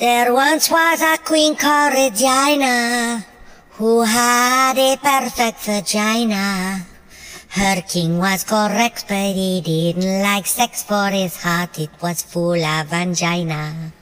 There once was a queen called Regina who had a perfect vagina. Her king was correct, but he didn't like sex for his heart. It was full of angina.